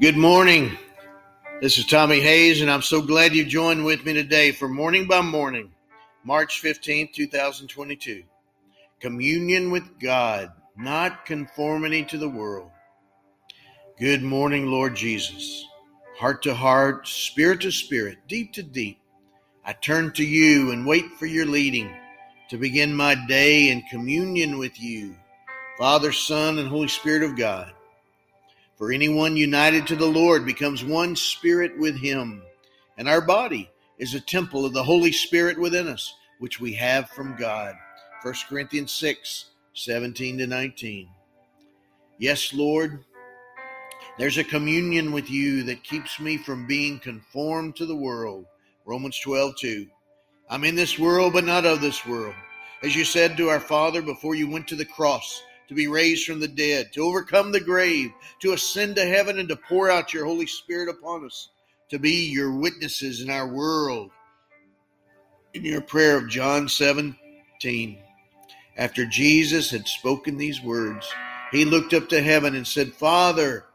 Good morning. This is Tommy Hayes, and I'm so glad you joined with me today for Morning by Morning, March 15, 2022. Communion with God, not conformity to the world. Good morning, Lord Jesus. Heart to heart, spirit to spirit, deep to deep. I turn to you and wait for your leading to begin my day in communion with you, Father, Son, and Holy Spirit of God. For anyone united to the Lord becomes one spirit with him, and our body is a temple of the Holy Spirit within us, which we have from God. 1 Corinthians 6 17 to 19. Yes, Lord, there's a communion with you that keeps me from being conformed to the world. Romans 12 2. I'm in this world, but not of this world. As you said to our Father before you went to the cross, to be raised from the dead, to overcome the grave, to ascend to heaven, and to pour out your Holy Spirit upon us, to be your witnesses in our world. In your prayer of John 17, after Jesus had spoken these words, he looked up to heaven and said, Father,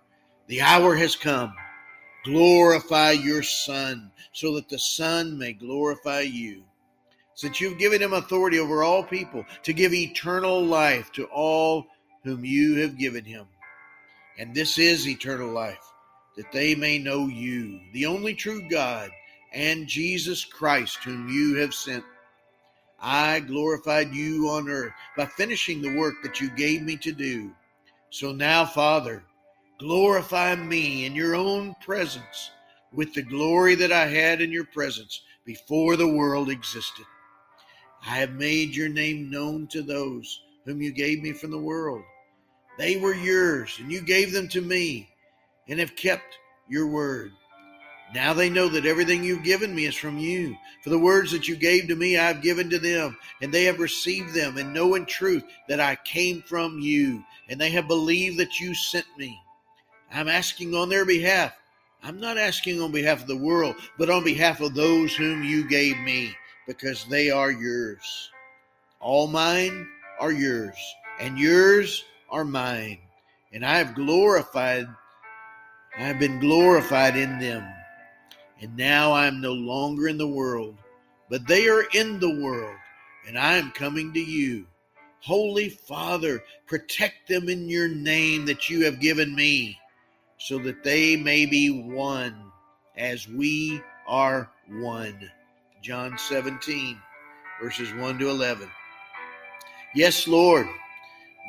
the hour has come. Glorify your Son, so that the Son may glorify you since you've given him authority over all people to give eternal life to all whom you have given him. And this is eternal life, that they may know you, the only true God, and Jesus Christ, whom you have sent. I glorified you on earth by finishing the work that you gave me to do. So now, Father, glorify me in your own presence with the glory that I had in your presence before the world existed. I have made your name known to those whom you gave me from the world. They were yours, and you gave them to me, and have kept your word. Now they know that everything you've given me is from you. For the words that you gave to me, I have given to them, and they have received them, and know in truth that I came from you, and they have believed that you sent me. I'm asking on their behalf. I'm not asking on behalf of the world, but on behalf of those whom you gave me because they are yours. All mine are yours, and yours are mine. And I have glorified, I have been glorified in them. And now I am no longer in the world, but they are in the world, and I am coming to you. Holy Father, protect them in your name that you have given me, so that they may be one as we are one. John 17, verses 1 to 11. Yes, Lord,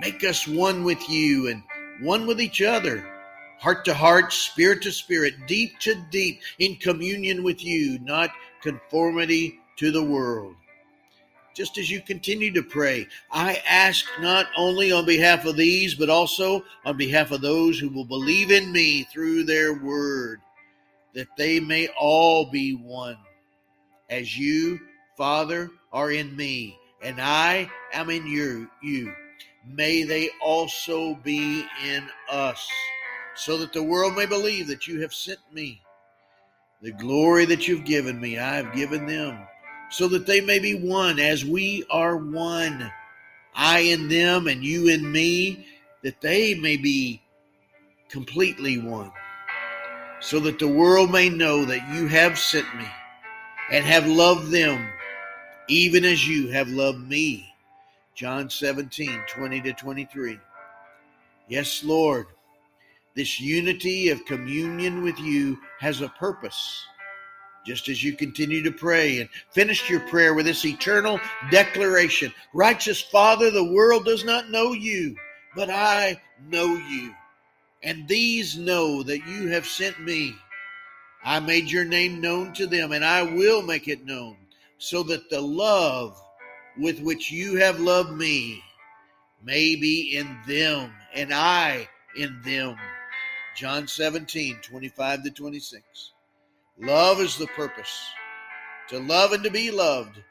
make us one with you and one with each other, heart to heart, spirit to spirit, deep to deep, in communion with you, not conformity to the world. Just as you continue to pray, I ask not only on behalf of these, but also on behalf of those who will believe in me through their word, that they may all be one as you, Father, are in me, and I am in you, you. May they also be in us, so that the world may believe that you have sent me. The glory that you've given me, I have given them, so that they may be one as we are one. I in them and you in me, that they may be completely one, so that the world may know that you have sent me and have loved them even as you have loved me. John 17, 20 to 23. Yes, Lord, this unity of communion with you has a purpose. Just as you continue to pray and finish your prayer with this eternal declaration Righteous Father, the world does not know you, but I know you. And these know that you have sent me. I made your name known to them, and I will make it known, so that the love with which you have loved me may be in them, and I in them. John 17, 25 to 26. Love is the purpose to love and to be loved,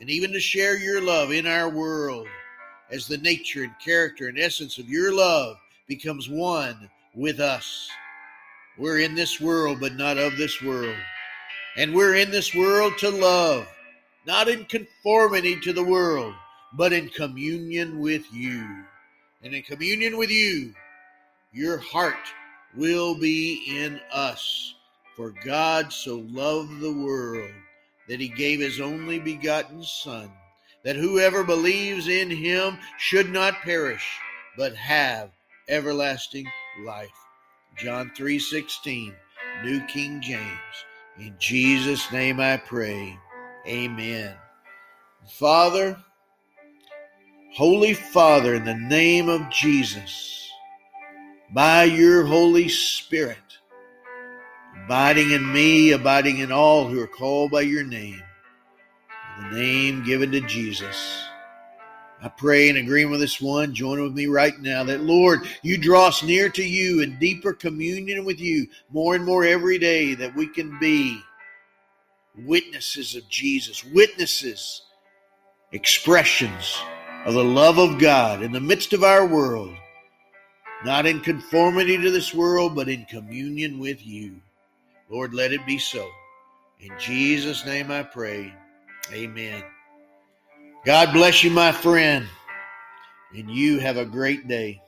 and even to share your love in our world as the nature and character and essence of your love becomes one with us. We're in this world, but not of this world. And we're in this world to love, not in conformity to the world, but in communion with you. And in communion with you, your heart will be in us. For God so loved the world that he gave his only begotten Son, that whoever believes in him should not perish, but have everlasting life. John 3:16, New King James. In Jesus' name I pray. Amen. Father, Holy Father, in the name of Jesus, by your Holy Spirit, abiding in me, abiding in all who are called by your name, the name given to Jesus. I pray in agreement with this one, join with me right now that Lord, you draw us near to you in deeper communion with you more and more every day, that we can be witnesses of Jesus, witnesses, expressions of the love of God in the midst of our world, not in conformity to this world, but in communion with you. Lord, let it be so. In Jesus' name I pray. Amen. God bless you, my friend, and you have a great day.